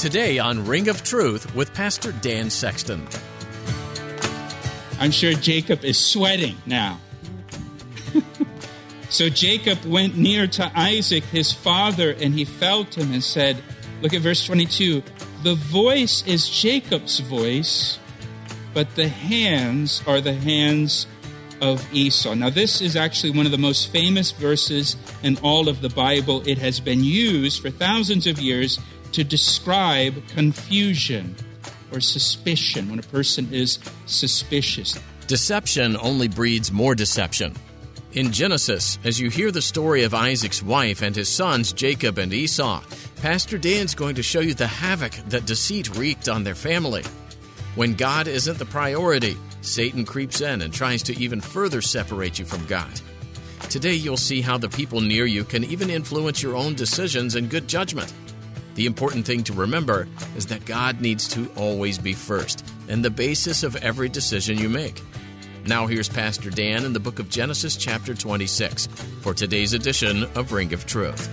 Today on Ring of Truth with Pastor Dan Sexton. I'm sure Jacob is sweating now. so Jacob went near to Isaac, his father, and he felt him and said, Look at verse 22. The voice is Jacob's voice, but the hands are the hands of Esau. Now, this is actually one of the most famous verses in all of the Bible. It has been used for thousands of years to describe confusion or suspicion when a person is suspicious. Deception only breeds more deception. In Genesis, as you hear the story of Isaac's wife and his sons, Jacob and Esau, Pastor Dan's going to show you the havoc that deceit wreaked on their family. When God isn't the priority, Satan creeps in and tries to even further separate you from God. Today, you'll see how the people near you can even influence your own decisions and good judgment. The important thing to remember is that God needs to always be first and the basis of every decision you make. Now, here's Pastor Dan in the book of Genesis, chapter 26, for today's edition of Ring of Truth.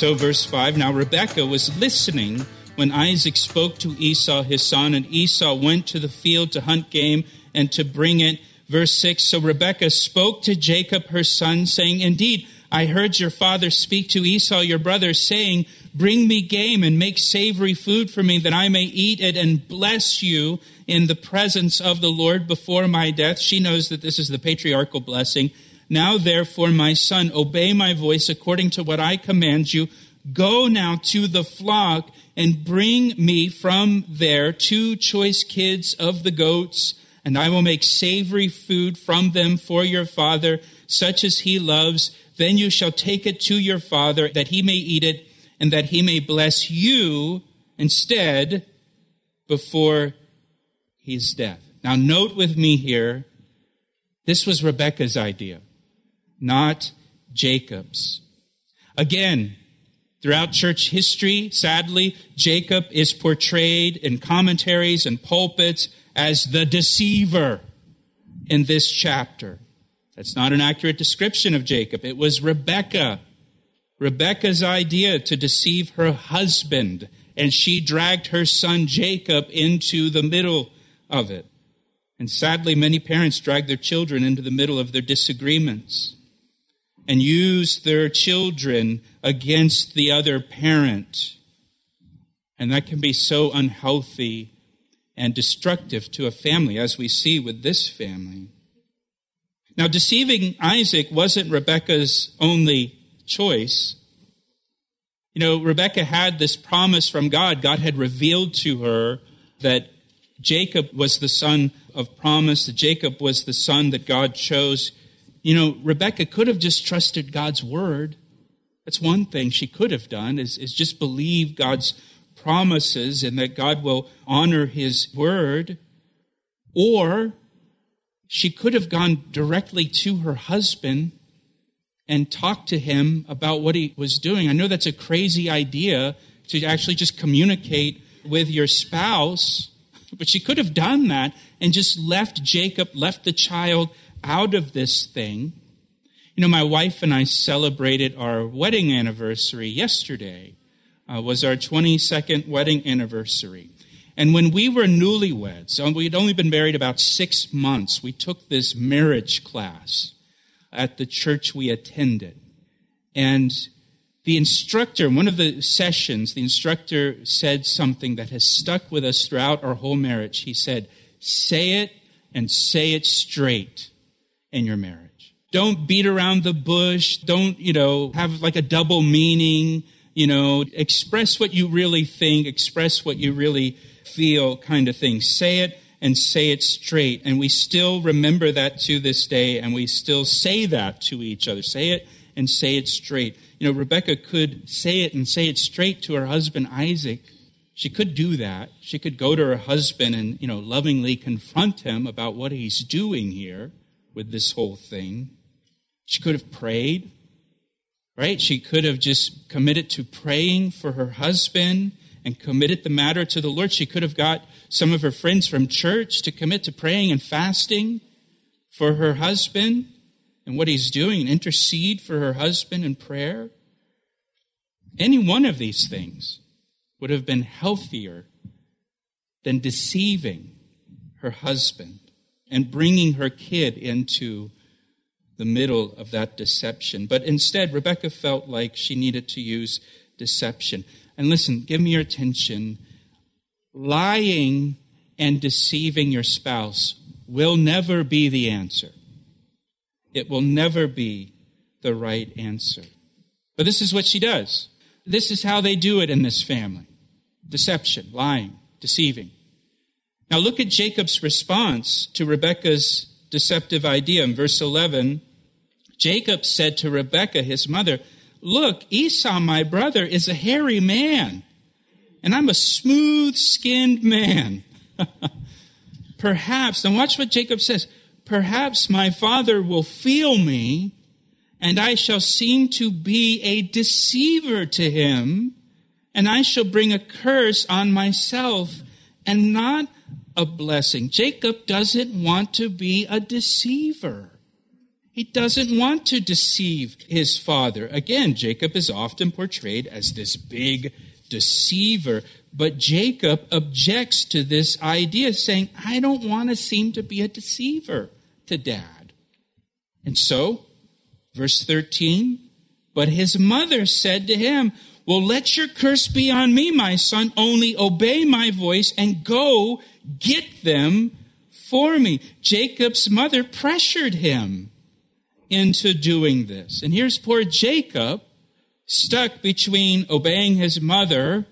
So, verse 5 Now Rebekah was listening when Isaac spoke to Esau his son, and Esau went to the field to hunt game and to bring it. Verse 6 So Rebekah spoke to Jacob her son, saying, Indeed, I heard your father speak to Esau your brother, saying, Bring me game and make savory food for me, that I may eat it and bless you in the presence of the Lord before my death. She knows that this is the patriarchal blessing. Now, therefore, my son, obey my voice according to what I command you. Go now to the flock and bring me from there two choice kids of the goats, and I will make savory food from them for your father, such as he loves. Then you shall take it to your father, that he may eat it, and that he may bless you instead before his death. Now, note with me here, this was Rebekah's idea not Jacob's. Again, throughout church history, sadly, Jacob is portrayed in commentaries and pulpits as the deceiver in this chapter. That's not an accurate description of Jacob. It was Rebecca. Rebecca's idea to deceive her husband, and she dragged her son Jacob into the middle of it. And sadly, many parents drag their children into the middle of their disagreements and use their children against the other parent. And that can be so unhealthy and destructive to a family, as we see with this family. Now, deceiving Isaac wasn't Rebekah's only choice. You know, Rebekah had this promise from God. God had revealed to her that Jacob was the son of promise, that Jacob was the son that God chose. You know, Rebecca could have just trusted God's word. That's one thing she could have done, is, is just believe God's promises and that God will honor his word. Or she could have gone directly to her husband and talked to him about what he was doing. I know that's a crazy idea to actually just communicate with your spouse, but she could have done that and just left Jacob, left the child out of this thing. You know, my wife and I celebrated our wedding anniversary yesterday. Uh, was our 22nd wedding anniversary. And when we were newlyweds, uh, we had only been married about six months, we took this marriage class at the church we attended. And the instructor, in one of the sessions, the instructor said something that has stuck with us throughout our whole marriage. He said, Say it and say it straight in your marriage. Don't beat around the bush. Don't, you know, have like a double meaning. You know, express what you really think, express what you really feel kind of thing. Say it and say it straight. And we still remember that to this day, and we still say that to each other. Say it and say it straight. You know, Rebecca could say it and say it straight to her husband Isaac. She could do that. She could go to her husband and, you know, lovingly confront him about what he's doing here with this whole thing. She could have prayed, right? She could have just committed to praying for her husband and committed the matter to the Lord. She could have got some of her friends from church to commit to praying and fasting for her husband and what he's doing and intercede for her husband in prayer. Any one of these things would have been healthier than deceiving her husband and bringing her kid into the middle of that deception. But instead, Rebecca felt like she needed to use deception. And listen, give me your attention. Lying and deceiving your spouse will never be the answer. It will never be the right answer. But this is what she does. This is how they do it in this family deception, lying, deceiving. Now look at Jacob's response to Rebekah's deceptive idea. In verse 11, Jacob said to Rebekah, his mother, Look, Esau, my brother, is a hairy man, and I'm a smooth skinned man. Perhaps, and watch what Jacob says, perhaps my father will feel me, and I shall seem to be a deceiver to him, and I shall bring a curse on myself and not a blessing. Jacob doesn't want to be a deceiver. He doesn't want to deceive his father. Again, Jacob is often portrayed as this big deceiver, but Jacob objects to this idea, saying, I don't want to seem to be a deceiver to dad. And so, verse 13, but his mother said to him, Well, let your curse be on me, my son, only obey my voice and go get them for me. Jacob's mother pressured him into doing this. And here's poor Jacob stuck between obeying his mother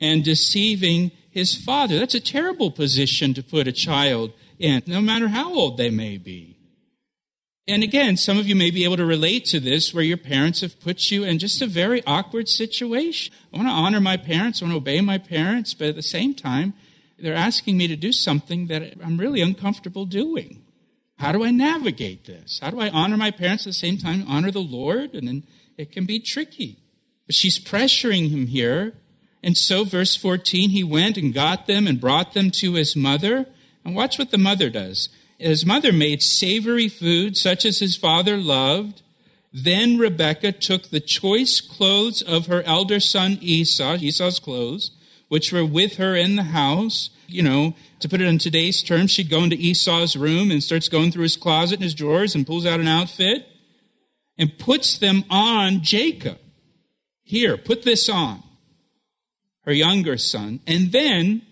and deceiving his father. That's a terrible position to put a child in, no matter how old they may be. And again, some of you may be able to relate to this where your parents have put you in just a very awkward situation. I want to honor my parents, I want to obey my parents, but at the same time, they're asking me to do something that I'm really uncomfortable doing. How do I navigate this? How do I honor my parents at the same time honor the Lord? And then it can be tricky. But she's pressuring him here. And so, verse 14, he went and got them and brought them to his mother. And watch what the mother does. His mother made savory food, such as his father loved. Then Rebekah took the choice clothes of her elder son Esau, Esau's clothes, which were with her in the house. You know, to put it in today's terms, she'd go into Esau's room and starts going through his closet and his drawers and pulls out an outfit and puts them on Jacob. Here, put this on. Her younger son. And then,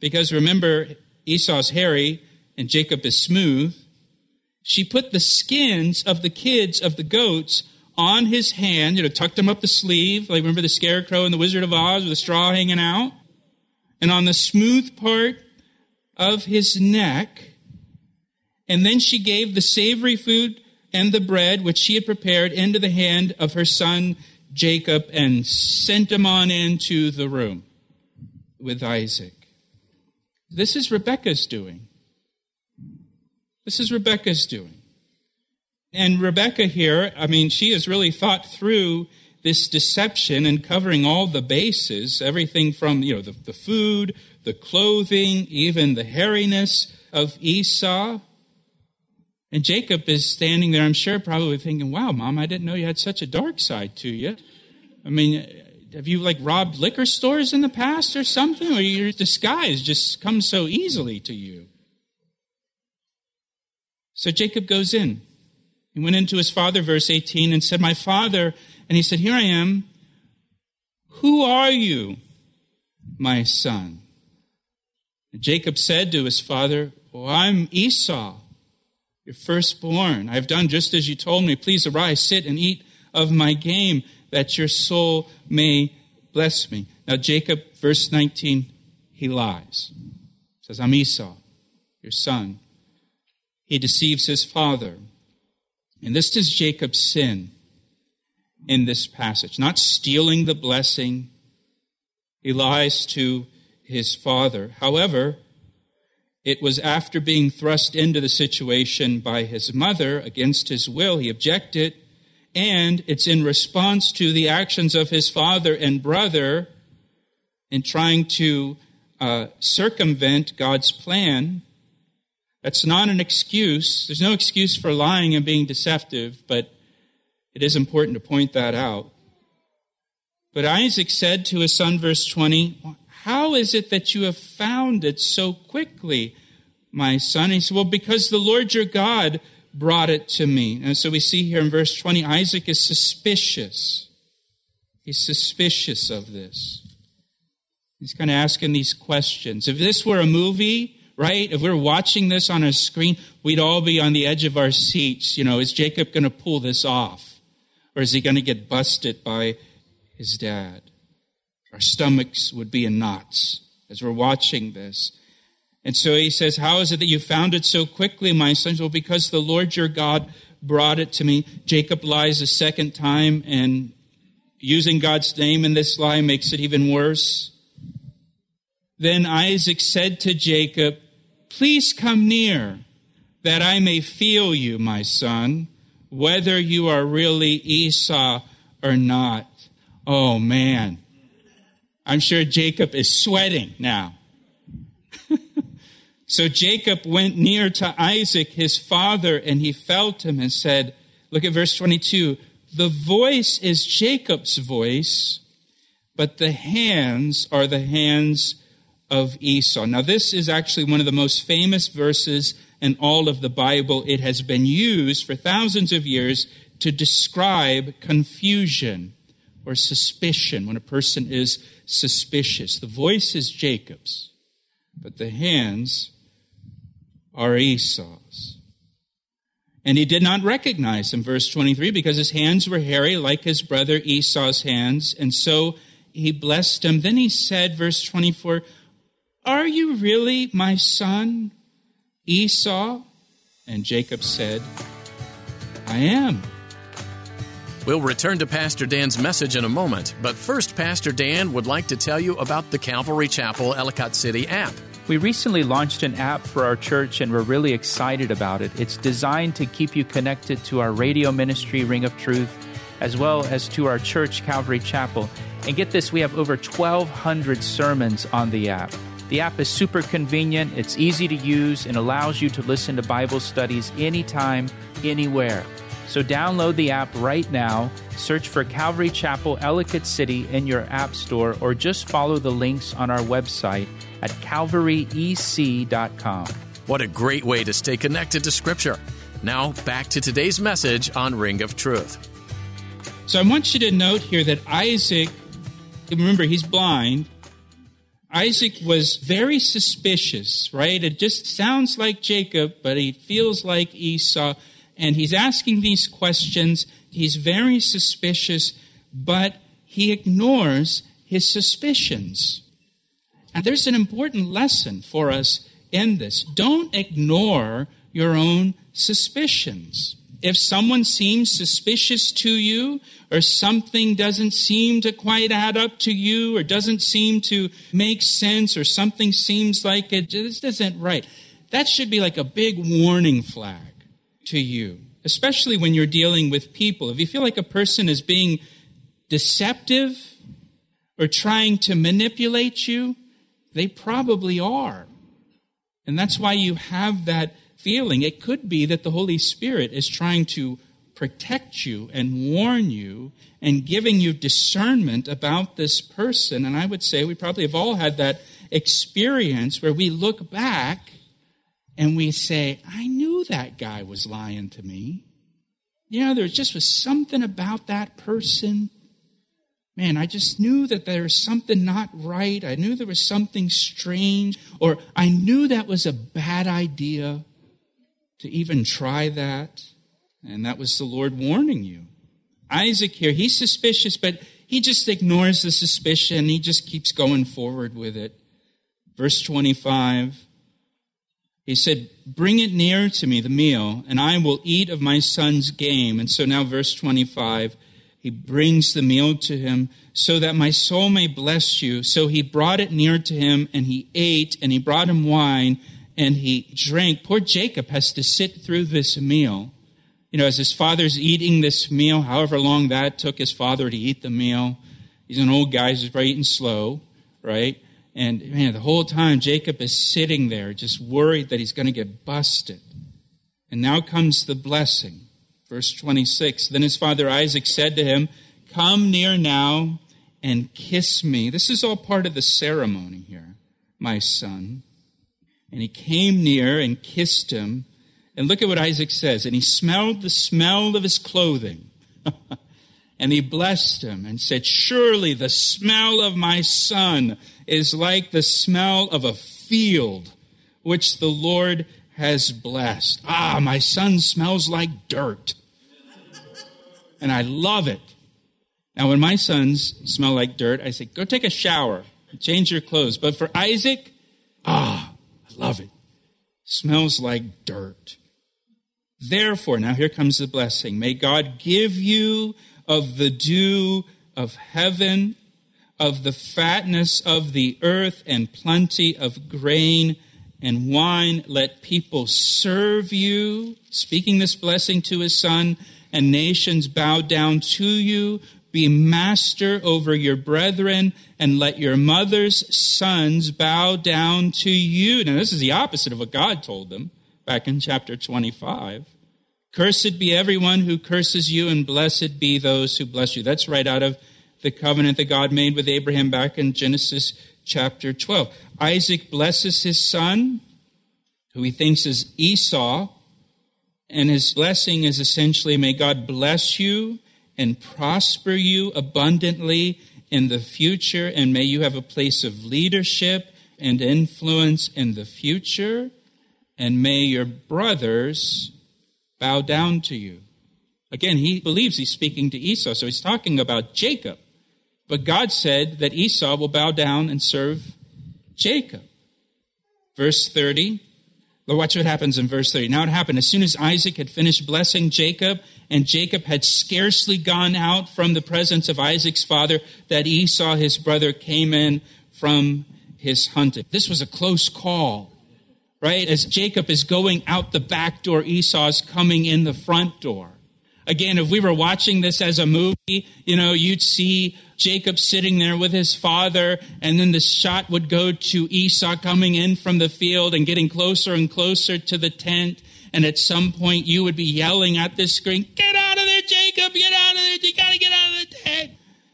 because remember, Esau's hairy and Jacob is smooth, she put the skins of the kids of the goats on his hand, you know, tucked them up the sleeve, like remember the scarecrow in the Wizard of Oz with the straw hanging out? And on the smooth part of his neck. And then she gave the savory food and the bread which she had prepared into the hand of her son Jacob and sent him on into the room with Isaac. This is Rebecca's doing. This is Rebecca's doing. And Rebecca here, I mean, she has really thought through this deception and covering all the bases, everything from, you know, the, the food, the clothing, even the hairiness of Esau. And Jacob is standing there, I'm sure, probably thinking, wow, mom, I didn't know you had such a dark side to you. I mean, have you like robbed liquor stores in the past or something? Or your disguise just comes so easily to you? So Jacob goes in. He went into his father, verse 18, and said, My father, and he said, Here I am. Who are you, my son? And Jacob said to his father, I'm Esau, your firstborn. I've done just as you told me. Please arise, sit, and eat of my game, that your soul may bless me. Now, Jacob, verse 19, he lies. says, I'm Esau, your son. He deceives his father. And this is Jacob's sin in this passage. Not stealing the blessing. He lies to his father. However, it was after being thrust into the situation by his mother against his will. He objected. And it's in response to the actions of his father and brother in trying to uh, circumvent God's plan. That's not an excuse. There's no excuse for lying and being deceptive, but it is important to point that out. But Isaac said to his son, verse 20, How is it that you have found it so quickly, my son? He said, Well, because the Lord your God brought it to me. And so we see here in verse 20, Isaac is suspicious. He's suspicious of this. He's kind of asking these questions. If this were a movie, right? If we are watching this on a screen, we'd all be on the edge of our seats. You know, is Jacob going to pull this off? Or is he going to get busted by his dad? Our stomachs would be in knots as we're watching this. And so he says, How is it that you found it so quickly, my sons? Well, because the Lord your God brought it to me. Jacob lies a second time, and using God's name in this lie makes it even worse. Then Isaac said to Jacob, Please come near, that I may feel you, my son, whether you are really Esau or not. Oh man. I'm sure Jacob is sweating now. so Jacob went near to Isaac, his father, and he felt him and said, Look at verse 22. The voice is Jacob's voice, but the hands are the hands of Esau. Now, this is actually one of the most famous verses in all of the Bible. It has been used for thousands of years to describe confusion or suspicion when a person is suspicious. The voice is Jacob's, but the hands are Esau's. And he did not recognize him, verse 23, because his hands were hairy like his brother Esau's hands, and so he blessed him. Then he said, verse 24, are you really my son, Esau? And Jacob said, I am. We'll return to Pastor Dan's message in a moment, but first, Pastor Dan would like to tell you about the Calvary Chapel Ellicott City app. We recently launched an app for our church and we're really excited about it. It's designed to keep you connected to our radio ministry, Ring of Truth, as well as to our church, Calvary Chapel. And get this, we have over 1,200 sermons on the app. The app is super convenient, it's easy to use, and allows you to listen to Bible studies anytime, anywhere. So download the app right now, search for Calvary Chapel Ellicott City in your app store, or just follow the links on our website at calvaryec.com. What a great way to stay connected to Scripture. Now, back to today's message on Ring of Truth. So I want you to note here that Isaac, remember, he's blind, Isaac was very suspicious, right? It just sounds like Jacob, but he feels like Esau. And he's asking these questions. He's very suspicious, but he ignores his suspicions. And there's an important lesson for us in this. Don't ignore your own suspicions. If someone seems suspicious to you, or something doesn't seem to quite add up to you, or doesn't seem to make sense, or something seems like it just isn't right, that should be like a big warning flag to you, especially when you're dealing with people. If you feel like a person is being deceptive or trying to manipulate you, they probably are. And that's why you have that feeling. It could be that the Holy Spirit is trying to protect you and warn you and giving you discernment about this person. And I would say we probably have all had that experience where we look back and we say, I knew that guy was lying to me. You know, there just was something about that person. man, I just knew that there was something not right. I knew there was something strange, or I knew that was a bad idea to even try that. And that was the Lord warning you. Isaac here, he's suspicious, but he just ignores the suspicion. He just keeps going forward with it. Verse 25, he said, Bring it near to me, the meal, and I will eat of my son's game. And so now, verse 25, he brings the meal to him so that my soul may bless you. So he brought it near to him, and he ate, and he brought him wine, and he drank. Poor Jacob has to sit through this meal you know, as his father's eating this meal, however long that took his father to eat the meal, he's an old guy, he's eating slow, right? And man, the whole time Jacob is sitting there just worried that he's going to get busted. And now comes the blessing. Verse 26 Then his father Isaac said to him, Come near now and kiss me. This is all part of the ceremony here, my son. And he came near and kissed him. And look at what Isaac says. And he smelled the smell of his clothing. and he blessed him and said, Surely the smell of my son is like the smell of a field which the Lord has blessed. Ah, my son smells like dirt. And I love it. Now, when my sons smell like dirt, I say, Go take a shower, change your clothes. But for Isaac, ah, I love it. Smells like dirt. Therefore, now here comes the blessing. May God give you of the dew of heaven, of the fatness of the earth, and plenty of grain and wine. Let people serve you, speaking this blessing to his son, and nations bow down to you. Be master over your brethren, and let your mother's sons bow down to you. Now, this is the opposite of what God told them back in chapter 25. Cursed be everyone who curses you, and blessed be those who bless you. That's right out of the covenant that God made with Abraham back in Genesis chapter 12. Isaac blesses his son, who he thinks is Esau, and his blessing is essentially, may God bless you and prosper you abundantly in the future, and may you have a place of leadership and influence in the future, and may your brothers bow down to you. Again, he believes he's speaking to Esau, so he's talking about Jacob. But God said that Esau will bow down and serve Jacob. Verse 30. Watch what happens in verse 30. Now it happened as soon as Isaac had finished blessing Jacob, and Jacob had scarcely gone out from the presence of Isaac's father, that Esau, his brother, came in from his hunting. This was a close call right? As Jacob is going out the back door, Esau's coming in the front door. Again, if we were watching this as a movie, you know, you'd see Jacob sitting there with his father, and then the shot would go to Esau coming in from the field and getting closer and closer to the tent. And at some point, you would be yelling at the screen, Get out of there, Jacob! Get out of there! You gotta get out of the tent!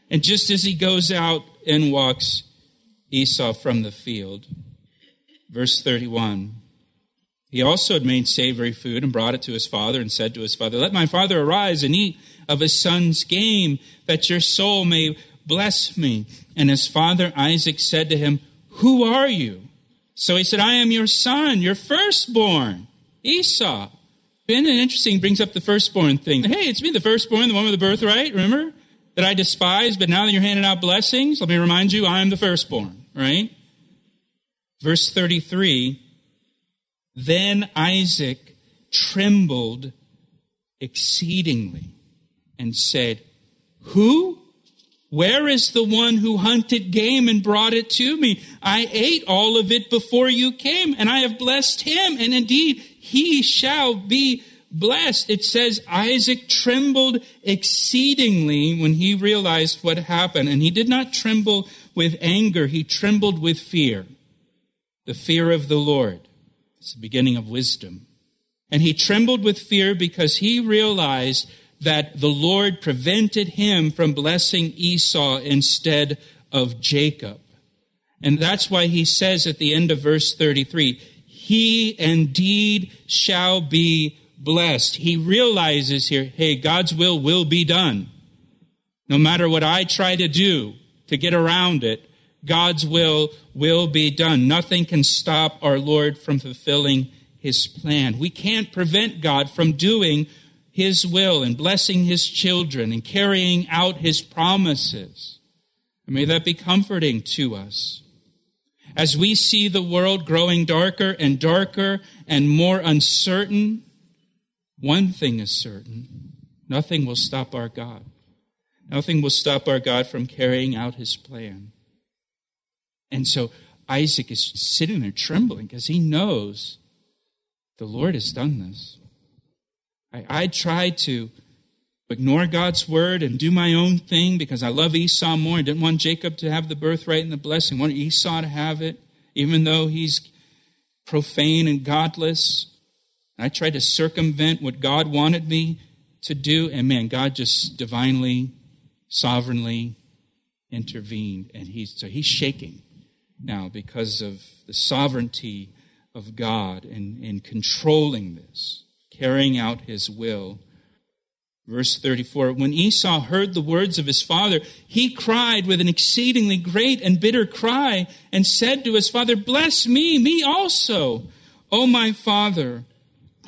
And just as he goes out and walks Esau from the field, Verse 31. He also had made savory food and brought it to his father and said to his father, Let my father arise and eat of his son's game, that your soul may bless me. And his father Isaac said to him, Who are you? So he said, I am your son, your firstborn, Esau. Been an interesting, brings up the firstborn thing. Hey, it's me, the firstborn, the one with the birthright, remember? That I despise, but now that you're handing out blessings, let me remind you, I am the firstborn, right? Verse 33 Then Isaac trembled exceedingly and said, Who? Where is the one who hunted game and brought it to me? I ate all of it before you came, and I have blessed him, and indeed he shall be blessed. It says Isaac trembled exceedingly when he realized what happened, and he did not tremble with anger, he trembled with fear the fear of the Lord. It's the beginning of wisdom. And he trembled with fear because he realized that the Lord prevented him from blessing Esau instead of Jacob. And that's why he says at the end of verse 33, he indeed shall be blessed. He realizes here, hey, God's will will be done. No matter what I try to do to get around it, God's will will be done. Nothing can stop our Lord from fulfilling his plan. We can't prevent God from doing his will and blessing his children and carrying out his promises. And may that be comforting to us. As we see the world growing darker and darker and more uncertain, one thing is certain nothing will stop our God. Nothing will stop our God from carrying out his plan. And so Isaac is sitting there trembling because he knows the Lord has done this. I, I tried to ignore God's word and do my own thing because I love Esau more. I didn't want Jacob to have the birthright and the blessing. I wanted Esau to have it, even though he's profane and godless. I tried to circumvent what God wanted me to do, and man, God just divinely, sovereignly intervened, and he's so he's shaking now because of the sovereignty of God in, in controlling this, carrying out his will. Verse 34 When Esau heard the words of his father, he cried with an exceedingly great and bitter cry and said to his father, Bless me, me also, O my father.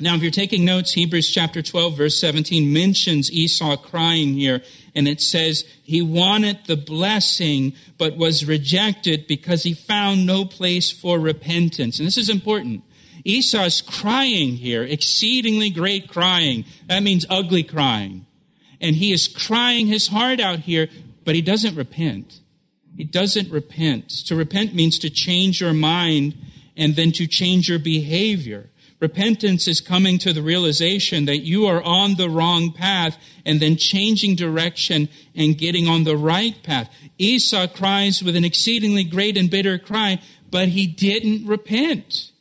Now, if you're taking notes, Hebrews chapter 12, verse 17 mentions Esau crying here, and it says he wanted the blessing, but was rejected because he found no place for repentance. And this is important. Esau's crying here, exceedingly great crying. That means ugly crying. And he is crying his heart out here, but he doesn't repent. He doesn't repent. To repent means to change your mind and then to change your behavior. Repentance is coming to the realization that you are on the wrong path and then changing direction and getting on the right path. Esau cries with an exceedingly great and bitter cry, but he didn't repent.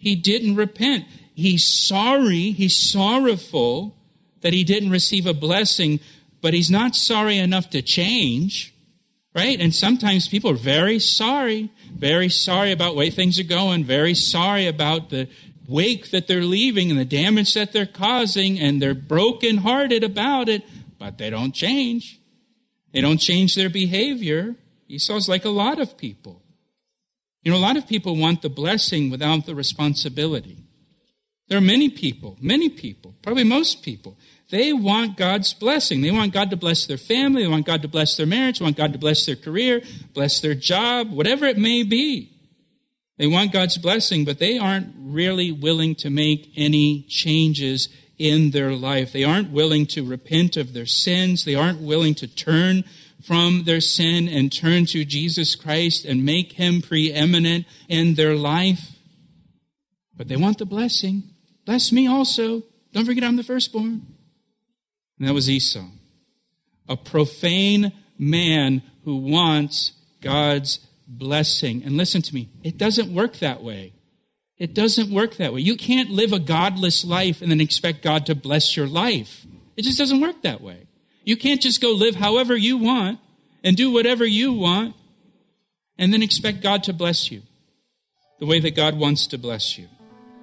He didn't repent. He's sorry, he's sorrowful that he didn't receive a blessing, but he's not sorry enough to change, right? And sometimes people are very sorry, very sorry about the way things are going, very sorry about the wake that they're leaving and the damage that they're causing, and they're brokenhearted about it, but they don't change. They don't change their behavior. Esau's like a lot of people. You know, a lot of people want the blessing without the responsibility. There are many people, many people, probably most people. They want God's blessing. They want God to bless their family. They want God to bless their marriage. They want God to bless their career, bless their job, whatever it may be. They want God's blessing, but they aren't really willing to make any changes in their life. They aren't willing to repent of their sins. They aren't willing to turn from their sin and turn to Jesus Christ and make him preeminent in their life. But they want the blessing. Bless me also. Don't forget I'm the firstborn. And that was Esau, a profane man who wants God's blessing. And listen to me, it doesn't work that way. It doesn't work that way. You can't live a godless life and then expect God to bless your life. It just doesn't work that way. You can't just go live however you want and do whatever you want and then expect God to bless you the way that God wants to bless you.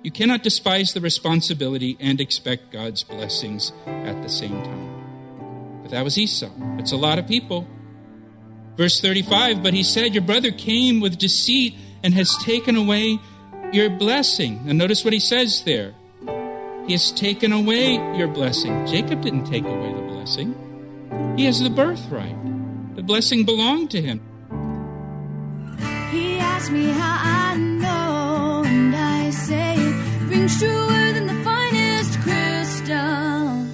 You cannot despise the responsibility and expect God's blessings at the same time. But that was Esau. It's a lot of people. Verse 35 But he said, Your brother came with deceit and has taken away your blessing. And notice what he says there. He has taken away your blessing. Jacob didn't take away the blessing, he has the birthright. The blessing belonged to him. He asked me how I know, and I say it rings truer than the finest crystal.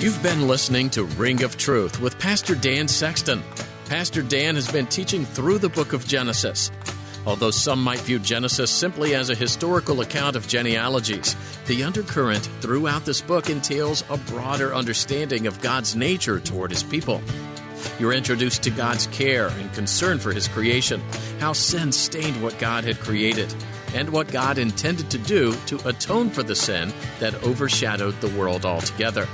You've been listening to Ring of Truth with Pastor Dan Sexton. Pastor Dan has been teaching through the book of Genesis. Although some might view Genesis simply as a historical account of genealogies, the undercurrent throughout this book entails a broader understanding of God's nature toward his people. You're introduced to God's care and concern for his creation, how sin stained what God had created, and what God intended to do to atone for the sin that overshadowed the world altogether.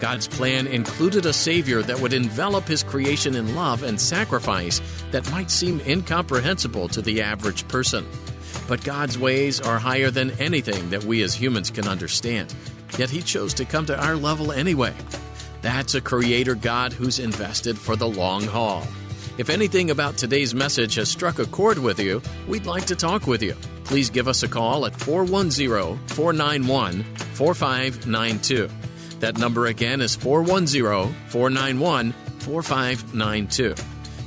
God's plan included a Savior that would envelop His creation in love and sacrifice that might seem incomprehensible to the average person. But God's ways are higher than anything that we as humans can understand. Yet He chose to come to our level anyway. That's a creator God who's invested for the long haul. If anything about today's message has struck a chord with you, we'd like to talk with you. Please give us a call at 410 491 4592. That number again is 410 491 4592.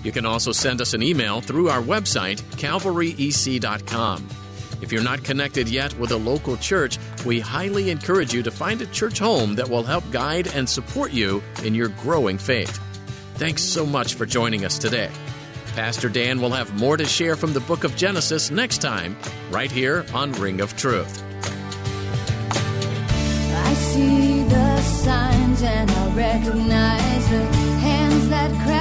You can also send us an email through our website, calvaryec.com. If you're not connected yet with a local church, we highly encourage you to find a church home that will help guide and support you in your growing faith. Thanks so much for joining us today. Pastor Dan will have more to share from the book of Genesis next time, right here on Ring of Truth. I see signs and I recognize the hands that crafted